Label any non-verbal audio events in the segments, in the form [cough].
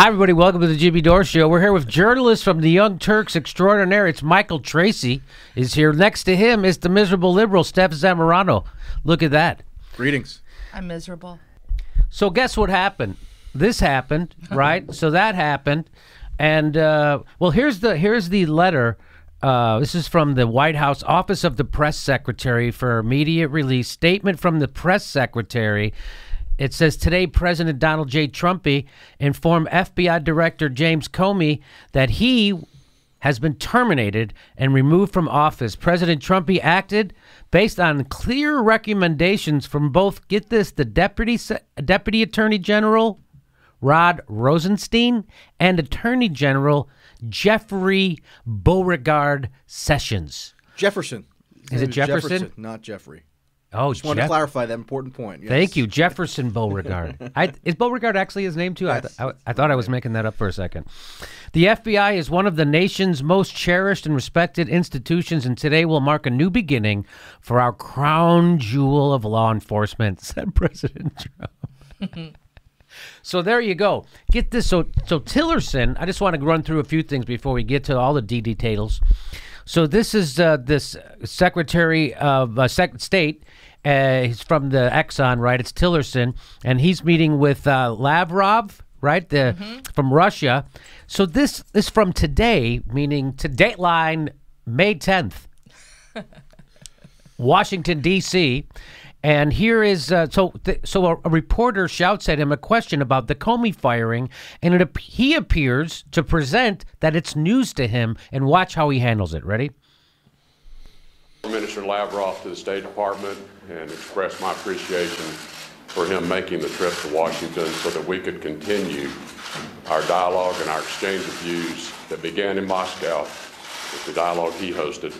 Hi, everybody. Welcome to the Jimmy Dore Show. We're here with journalist from the Young Turks Extraordinaire. It's Michael Tracy is here. Next to him is the miserable liberal, Steph Zamorano. Look at that. Greetings. I'm miserable. So guess what happened? This happened, [laughs] right? so that happened, and uh, well, here's the here's the letter. Uh, this is from the White House Office of the Press Secretary for immediate release statement from the press secretary. It says today President Donald J. Trumpy informed FBI Director James Comey that he has been terminated and removed from office. President Trumpy acted based on clear recommendations from both get this the deputy deputy attorney general Rod Rosenstein and Attorney General Jeffrey Beauregard Sessions. Jefferson. Is it name Jefferson? Not Jeffrey. Oh, Just wanted to clarify that important point. Yes. Thank you, Jefferson Beauregard. [laughs] I, is Beauregard actually his name too? I, th- I, I thought I was making that up for a second. The FBI is one of the nation's most cherished and respected institutions, and today will mark a new beginning for our crown jewel of law enforcement," [laughs] said President Trump. [laughs] so there you go. Get this. So so Tillerson. I just want to run through a few things before we get to all the D details. So this is uh, this Secretary of uh, Sec- State. Uh, he's from the Exxon, right? It's Tillerson, and he's meeting with uh, Lavrov, right? The from Russia. So this is from today, meaning to Dateline, May tenth. [laughs] Washington D.C. And here is uh, so th- so a, a reporter shouts at him a question about the Comey firing, and it he appears to present that it's news to him, and watch how he handles it. Ready? Minister Lavrov to the State Department and express my appreciation for him making the trip to Washington so that we could continue our dialogue and our exchange of views that began in Moscow with the dialogue he hosted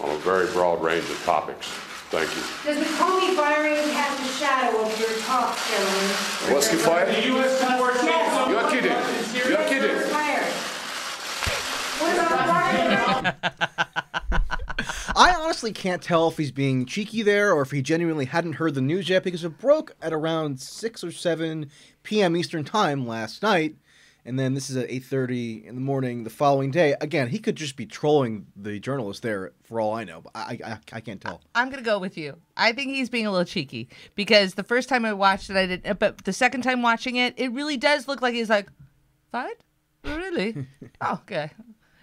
on a very broad range of topics. Thank you. Does the Comey firing cast a shadow of your talk, gentlemen? Was he fired? Yes. You are kidding. You are kidding. he was fired. What about Russia? [laughs] I honestly can't tell if he's being cheeky there or if he genuinely hadn't heard the news yet because it broke at around 6 or 7 p.m. Eastern Time last night. And then this is at 8.30 in the morning the following day. Again, he could just be trolling the journalist there for all I know. But I, I, I can't tell. I'm gonna go with you. I think he's being a little cheeky because the first time I watched it, I didn't. Uh, but the second time watching it, it really does look like he's like, "What? Really? [laughs] oh, okay."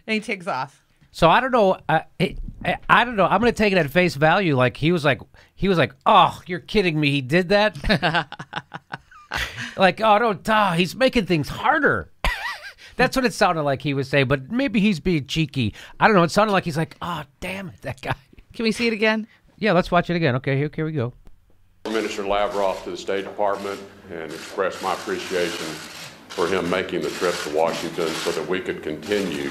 And he takes off. So I don't know. Uh, I, I, I don't know. I'm going to take it at face value. Like he was like he was like, "Oh, you're kidding me. He did that." [laughs] like, "Oh, don't. Oh, he's making things harder." That's what it sounded like he was saying. But maybe he's being cheeky. I don't know. It sounded like he's like, "Oh, damn it, that guy." Can we see it again? Yeah, let's watch it again. Okay, here, here we go. Minister Lavrov to the State Department and express my appreciation for him making the trip to Washington so that we could continue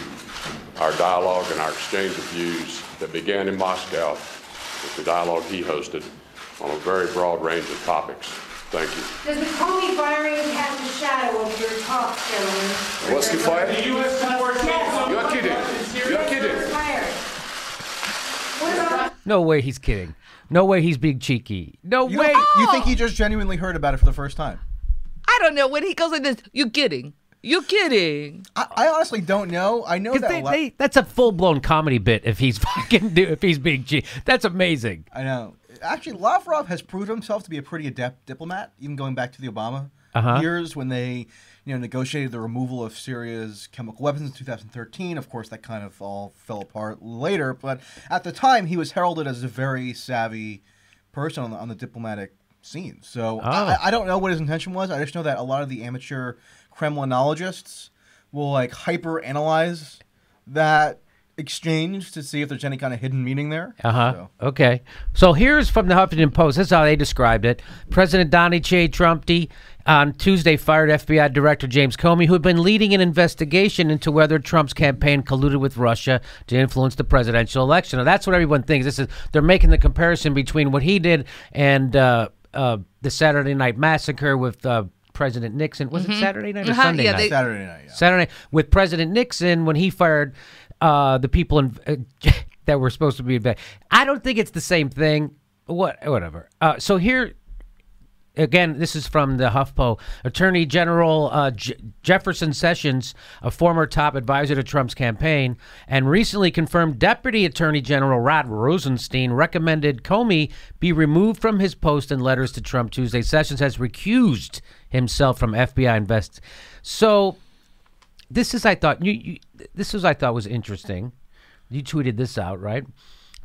our dialogue and our exchange of views that began in Moscow with the dialogue he hosted on a very broad range of topics. Thank you. Does the Comey firing cast a shadow of your talk, gentlemen? Was he fired? Yes. You are kidding. You are kidding. fired. No way he's kidding. No way he's being cheeky. No You, way. you think he just genuinely heard about it for the first time? I don't know when he goes like this. you're kidding? You kidding? I, I honestly don't know. I know that. they, La- they, that's a full blown comedy bit. If he's [laughs] fucking do, if he's being cheeky, that's amazing. I know. Actually, Lavrov has proved himself to be a pretty adept diplomat, even going back to the Obama Uh-huh. years when they, you know, negotiated the removal of Syria's chemical weapons in 2013. Of course, that kind of all fell apart later, but at the time, he was heralded as a very savvy person on the, on the diplomatic scene. So Oh. I, I don't know what his intention was. I just know that a lot of the amateur Kremlinologists will like hyper analyze that exchange to see if there's any kind of hidden meaning there. Uh huh. So- Okay. So here's from the Huffington Post. This is how they described it. President Donald J. Trump on Tuesday fired FBI Director James Comey, who had been leading an investigation into whether Trump's campaign colluded with Russia to influence the presidential election. Now, that's what everyone thinks. This is they're making the comparison between what he did and uh, uh, the Saturday Night Massacre with uh, President Nixon. Was it Saturday night or Uh-huh, Sunday yeah, night? they- Saturday night, yeah. Saturday night with President Nixon when he fired uh, the people in, uh, [laughs] that were supposed to be inve- I don't think it's the same thing. What, whatever. Uh, so here, again, this is from the HuffPo. Attorney General uh, Jefferson Sessions, a former top advisor to Trump's campaign, and recently confirmed Deputy Attorney General Rod Rosenstein recommended Comey be removed from his post in letters to Trump Tuesday. Sessions has recused himself from FBI invest. So, this is I thought you, you this was I thought was interesting. You tweeted this out, right?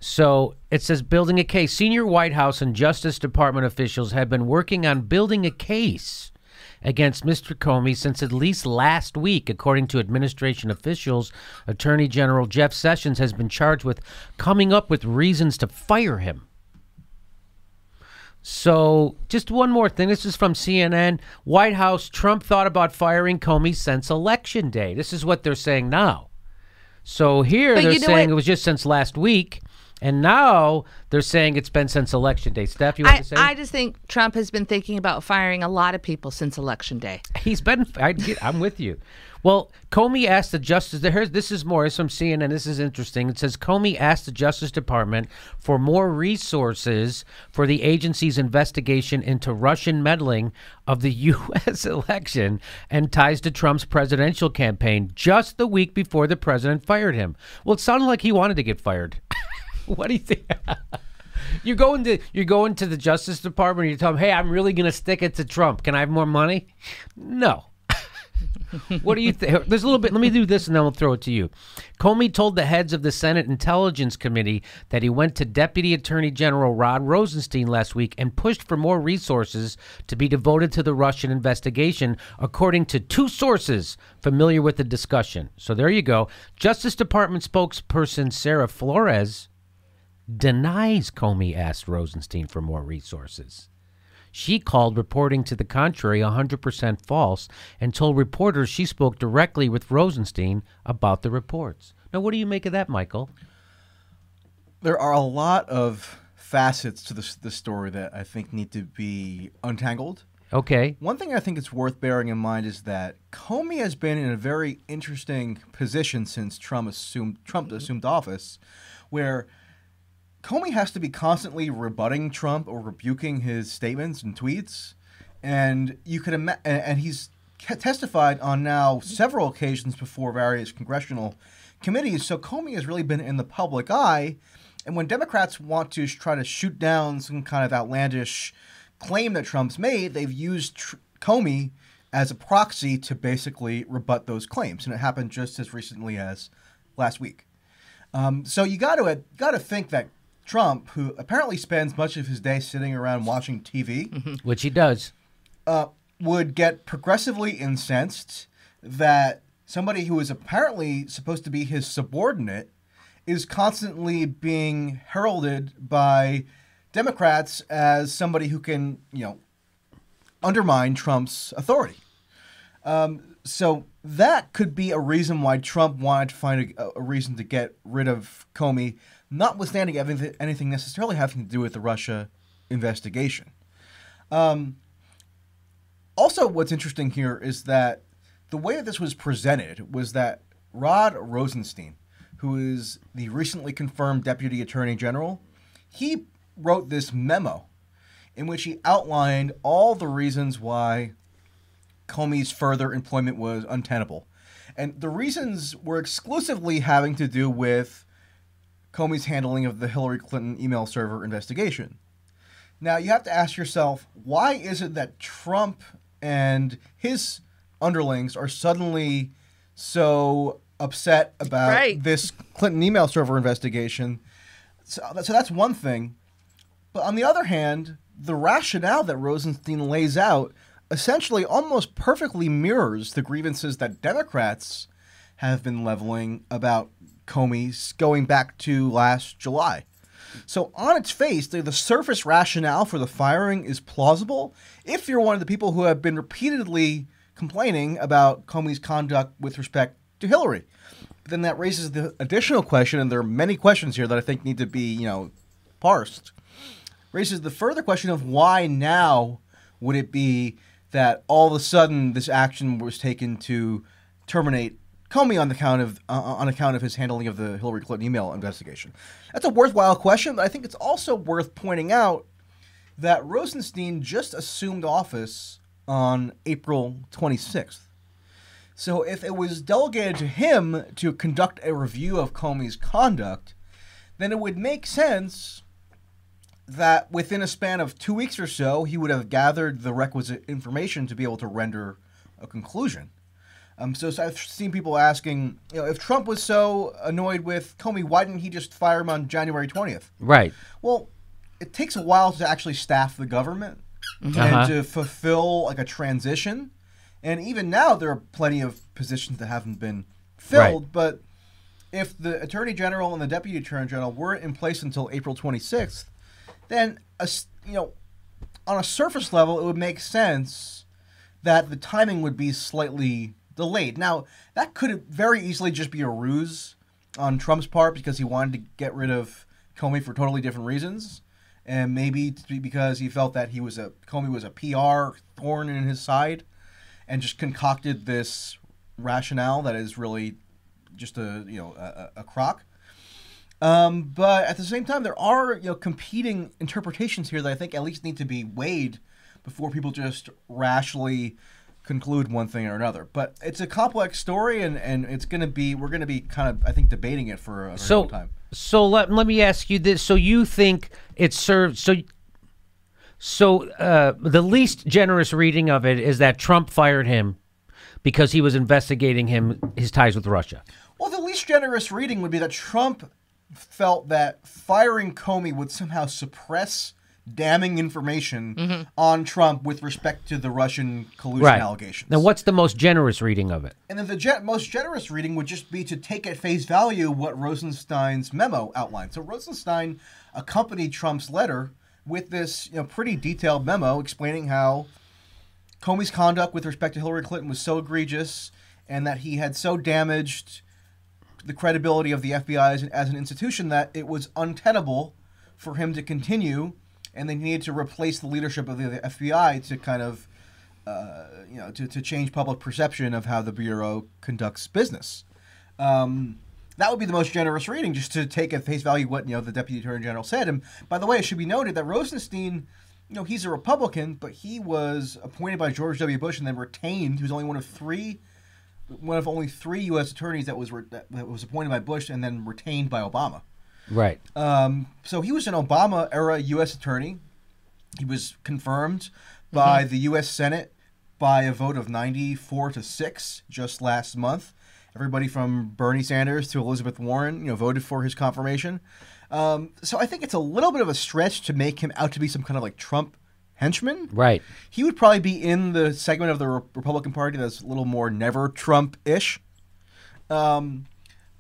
So it says building a case. Senior White House and Justice Department officials have been working on building a case against Mr. Comey since at least last week, according to administration officials. Attorney General Jeff Sessions has been charged with coming up with reasons to fire him. So, just one more thing. This is from CNN. White House Trump thought about firing Comey since election day. This is what they're saying now. So, here But they're saying it was just since last week. And now they're saying it's been since election day. Steph, you want I, to say? I just think Trump has been thinking about firing a lot of people since election day. He's been. I get, I'm with you. Well, Comey asked the Justice. Here's, this is more. It's from CNN. This is interesting. It says Comey asked the Justice Department for more resources for the agency's investigation into Russian meddling of the [laughs] U.S. election and ties to Trump's presidential campaign just the week before the president fired him. Well, it sounded like he wanted to get fired. [laughs] what do you think? [laughs] You go into you go into the Justice Department and you tell them, "Hey, I'm really going to stick it to Trump. Can I have more money?" No. [laughs] what do you think? There's a little bit. Let me do this, and then we'll throw it to you. Comey told the heads of the Senate Intelligence Committee that he went to Deputy Attorney General Rod Rosenstein last week and pushed for more resources to be devoted to the Russian investigation, according to two sources familiar with the discussion. So there you go. Justice Department spokesperson Sarah Flores denies Comey asked Rosenstein for more resources. She called reporting to the contrary 100% false and told reporters she spoke directly with Rosenstein about the reports. Now, what do you make of that, Michael? There are a lot of facets to this, this story that I think need to be untangled. Okay. One thing I think it's worth bearing in mind is that Comey has been in a very interesting position since Trump assumed Trump assumed office, where Comey has to be constantly rebutting Trump or rebuking his statements and tweets, and you could ima- and he's testified on now several occasions before various congressional committees. So Comey has really been in the public eye, and when Democrats want to try to shoot down some kind of outlandish claim that Trump's made, they've used tr- Comey as a proxy to basically rebut those claims, and it happened just as recently as last week. Um, so you got to got to think that Trump, who apparently spends much of his day sitting around watching TV, Which he does. uh, would get progressively incensed that somebody who is apparently supposed to be his subordinate is constantly being heralded by Democrats as somebody who can, you know, undermine Trump's authority. Um, so that could be a reason why Trump wanted to find a, a reason to get rid of Comey, notwithstanding anything, necessarily having to do with the Russia investigation. Um, also, what's interesting here is that the way that this was presented was that Rod Rosenstein, who is the recently confirmed Deputy Attorney General, he wrote this memo in which he outlined all the reasons why Comey's further employment was untenable. And the reasons were exclusively having to do with Comey's handling of the Hillary Clinton email server investigation. Now, you have to ask yourself why is it that Trump and his underlings are suddenly so upset about Right. this Clinton email server investigation? So, so that's one thing. But on the other hand, the rationale that Rosenstein lays out essentially almost perfectly mirrors the grievances that Democrats have been leveling about Comey's going back to last July. So, on its face, the, the surface rationale for the firing is plausible if you're one of the people who have been repeatedly complaining about Comey's conduct with respect to Hillary. But then that raises the additional question, and there are many questions here that I think need to be, you know, parsed. Raises the further question of why now would it be that all of a sudden this action was taken to terminate Comey on the count of uh, on account of his handling of the Hillary Clinton email investigation. That's a worthwhile question, but I think it's also worth pointing out that Rosenstein just assumed office on April 26th. So if it was delegated to him to conduct a review of Comey's conduct, then it would make sense that within a span of two weeks or so, he would have gathered the requisite information to be able to render a conclusion. Um, so, so I've seen people asking, you know, if Trump was so annoyed with Comey, why didn't he just fire him on January 20th? Right. Well, it takes a while to actually staff the government Uh-huh. and to fulfill like a transition. And even now, there are plenty of positions that haven't been filled. Right. But if the attorney general and the deputy attorney general weren't in place until April 26th, then a you know, on a surface level, it would make sense that the timing would be slightly delayed. Now, that could very easily just be a ruse on Trump's part because he wanted to get rid of Comey for totally different reasons, and maybe because he felt that he was a Comey was a PR thorn in his side, and just concocted this rationale that is really just a you know a, a crock. Um, but at the same time, there are you know competing interpretations here that I think at least need to be weighed before people just rashly conclude one thing or another. But it's a complex story, and, and it's going to be we're going to be kind of I think debating it for a So long time. so let let me ask you this. So you think it served so so uh, the least generous reading of it is that Trump fired him because he was investigating him his ties with Russia. Well, the least generous reading would be that Trump felt that firing Comey would somehow suppress damning information mm-hmm. on Trump with respect to the Russian collusion Right. allegations. Now what's the most generous reading of it? And then the gen- most generous reading would just be to take at face value what Rosenstein's memo outlined. So Rosenstein accompanied Trump's letter with this, you know, pretty detailed memo explaining how Comey's conduct with respect to Hillary Clinton was so egregious and that he had so damaged the credibility of the FBI as, as an institution that it was untenable for him to continue and they needed to replace the leadership of the FBI to kind of uh, you know, to, to change public perception of how the bureau conducts business. Um, that would be the most generous reading, just to take at face value what you know the deputy attorney general said. And by the way, it should be noted that Rosenstein, you know, he's a Republican, but he was appointed by George W. Bush and then retained. He was only one of three, one of only three U.S. attorneys that was re- that was appointed by Bush and then retained by Obama. Right. Um, so he was an Obama era U.S. attorney. He was confirmed by the U.S. Senate by a vote of 94 to 6 just last month. Everybody from Bernie Sanders to Elizabeth Warren, you know, voted for his confirmation. Um, so I think it's a little bit of a stretch to make him out to be some kind of like Trump henchman. Right. He would probably be in the segment of the Re- Republican Party that's a little more never Trump ish. Um,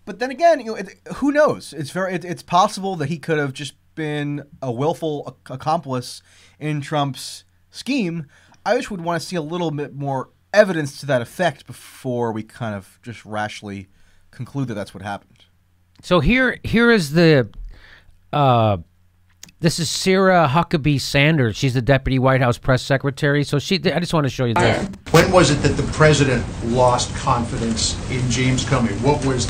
but then again, you know, it, who knows? It's very it, it's possible that he could have just been a willful accomplice in Trump's scheme. I just would want to see a little bit more evidence to that effect before we kind of just rashly conclude that that's what happened. So here here is the uh this is Sarah Huckabee Sanders. She's the deputy White House press secretary. So she I just want to show you this. When was it that the president lost confidence in James Comey? What was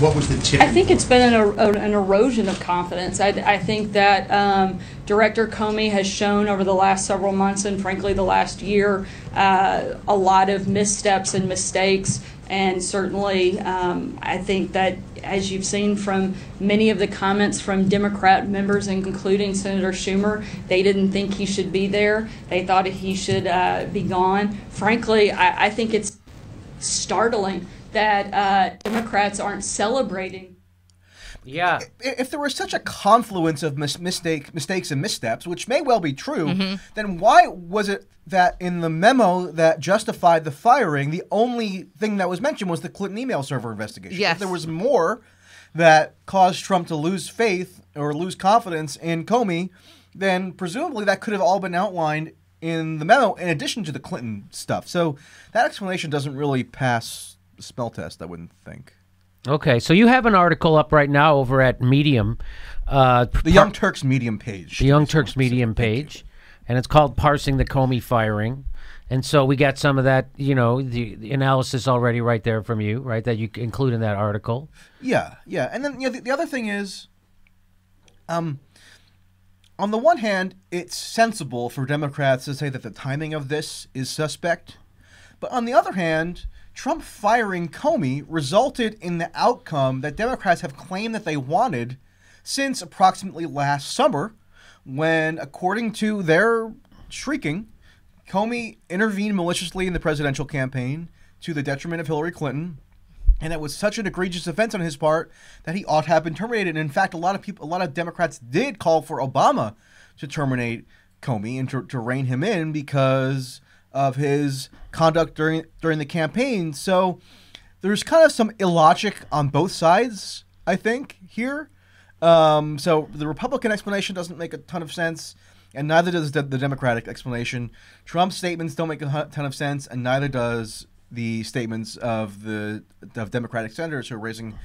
what was the tipping? I think it's been an, er- an erosion of confidence. I, I think that um, Director Comey has shown over the last several months and frankly the last year uh, a lot of missteps and mistakes. And certainly, um, I think that as you've seen from many of the comments from Democrat members, and including Senator Schumer, they didn't think he should be there. They thought he should uh, be gone. Frankly, I, I think it's startling that uh, Democrats aren't celebrating Yeah. I- If there was such a confluence of mis- mistake, mistakes and missteps, which may well be true, then why was it that in the memo that justified the firing, the only thing that was mentioned was the Clinton email server investigation? Yes. If there was more that caused Trump to lose faith or lose confidence in Comey, then presumably that could have all been outlined in the memo in addition to the Clinton stuff. So that explanation doesn't really pass the smell test, I wouldn't think. Okay. So you have an article up right now over at Medium. Uh The Young Turks Medium page. the Young Turks Medium page, and it's called "Parsing the Comey Firing." And so we got some of that, you know, the, the analysis already right there from you, right? That you include in that article. Yeah, yeah. And then you know, the, the other thing is, um, on the one hand, it's sensible for Democrats to say that the timing of this is suspect. But on the other hand, Trump firing Comey resulted in the outcome that Democrats have claimed that they wanted since approximately last summer, when, according to their shrieking, Comey intervened maliciously in the presidential campaign to the detriment of Hillary Clinton. And it was such an egregious offense on his part that he ought to have been terminated. And in fact, a lot of people, a lot of Democrats did call for Obama to terminate Comey and to, to rein him in because of his conduct during during the campaign. So there's kind of some illogic on both sides, I think, here. Um, so the Republican explanation doesn't make a ton of sense, and neither does the, the Democratic explanation. Trump's statements don't make a ton of sense, and neither does the statements of the of Democratic senators who are raising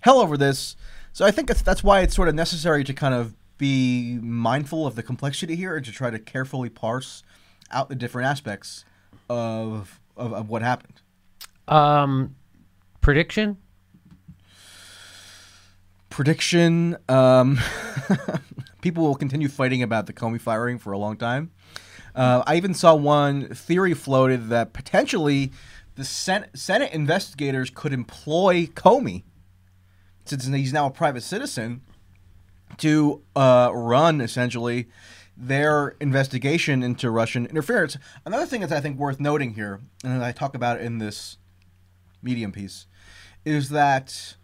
hell over this. So I think that's, why it's sort of necessary to kind of be mindful of the complexity here and to try to carefully parse out the different aspects of of, of what happened. Um, prediction? Prediction: um, [laughs] People will continue fighting about the Comey firing for a long time. Uh, I even saw one theory floated that potentially the Senate, Senate investigators could employ Comey, since he's now a private citizen, to uh, run essentially their investigation into Russian interference. Another thing that's I think worth noting here, and I talk about in this medium piece, is that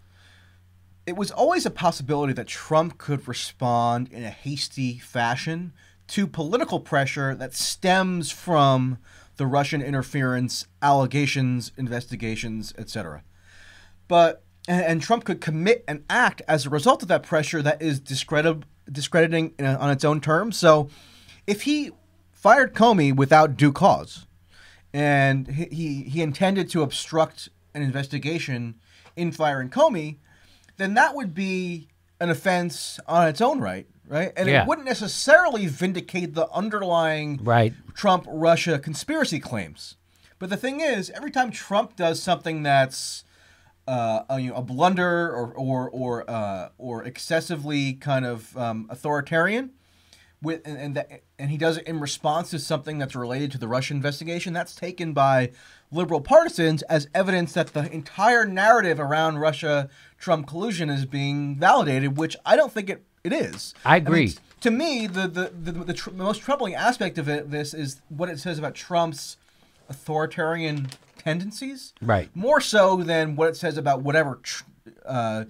it was always a possibility that Trump could respond in a hasty fashion to political pressure that stems from the Russian interference allegations, investigations, etc. But and, Trump could commit an act as a result of that pressure that is discredit, discrediting in a, on its own terms. So, if he fired Comey without due cause, and he, he intended to obstruct an investigation in firing Comey, then that would be an offense on its own right, right? And Yeah. it wouldn't necessarily vindicate the underlying Right. Trump Russia conspiracy claims. But the thing is, every time Trump does something that's uh, a, you know, a blunder or or or uh, or excessively kind of um, authoritarian, with and and, that, and he does it in response to something that's related to the Russia investigation, that's taken by liberal partisans as evidence that the entire narrative around Russia Trump collusion is being validated, which I don't think it, it is. I mean, agree. to me, the the the, the, tr- most troubling aspect of it, this is what it says about Trump's authoritarian tendencies, Right. More so than what it says about whatever tr- uh,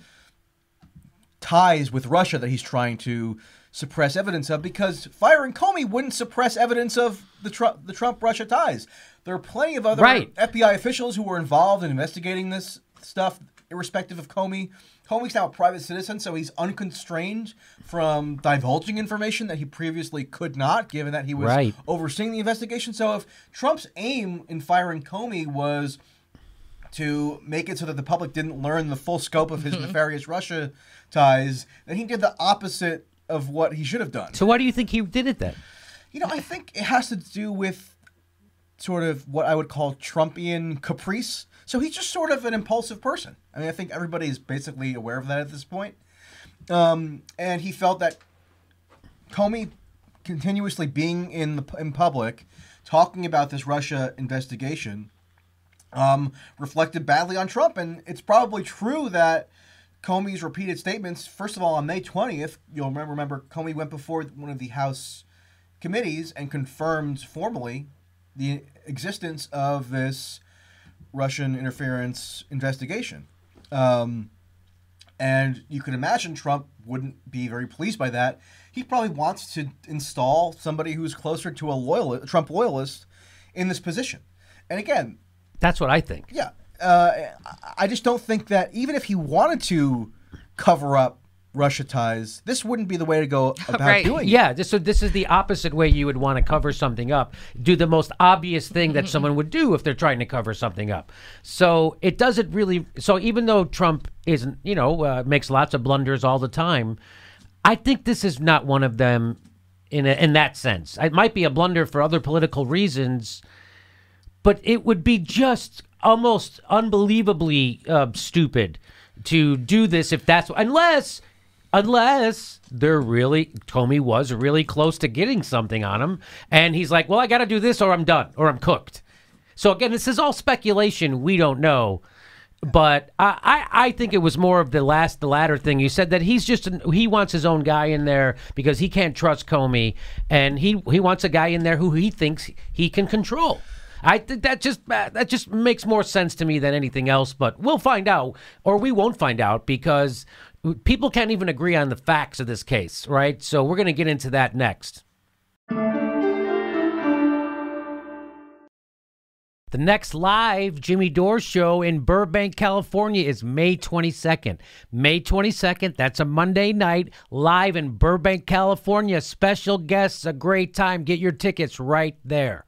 ties with Russia that he's trying to suppress evidence of. Because firing Comey wouldn't suppress evidence of the Trump the Trump Russia ties. There are plenty of other Right. FBI officials who were involved in investigating this stuff, irrespective of Comey. Comey's now a private citizen, so he's unconstrained from divulging information that he previously could not, given that he was Right. overseeing the investigation. So if Trump's aim in firing Comey was to make it so that the public didn't learn the full scope of his mm-hmm. nefarious Russia ties, then he did the opposite of what he should have done. So why do you think he did it then? You know, I think it has to do with sort of what I would call Trumpian caprice. So he's just sort of an impulsive person. I mean, I think everybody is basically aware of that at this point. Um, and he felt that Comey continuously being in the in public, talking about this Russia investigation, um, reflected badly on Trump. And it's probably true that Comey's repeated statements, first of all, on May 20th, you'll remember, remember Comey went before one of the House committees and confirmed formally the existence of this Russian interference investigation. Um, and you can imagine Trump wouldn't be very pleased by that. He probably wants to install somebody who's closer to a loyal Trump loyalist in this position. And again, That's what I think. yeah, uh, I- I just don't think that even if he wanted to cover up Russia ties, this wouldn't be the way to go [laughs] about Right. doing it. Yeah, this, so this is the opposite way you would want to cover something up. Do the most obvious thing that someone would do if they're trying to cover something up. So it doesn't really. So even though Trump isn't, you know, uh, makes lots of blunders all the time, I think this is not one of them. In a, in that sense, it might be a blunder for other political reasons, but it would be just almost unbelievably uh, stupid to do this if that's unless unless they're really Comey was really close to getting something on him, and he's like, "Well, I got to do this, or I'm done, or I'm cooked." So again, this is all speculation. We don't know. But I, I, I think it was more of the last, the latter thing. You said that he's just he wants his own guy in there because he can't trust Comey, and he he wants a guy in there who he thinks he can control. I think that just uh, that just makes more sense to me than anything else. But we'll find out, or we won't find out because people can't even agree on the facts of this case, right? So we're going to get into that next. The next live Jimmy Dore show in Burbank, California is May 22nd. May 22nd, that's a Monday night, live in Burbank, California. Special guests, a great time. Get your tickets right there.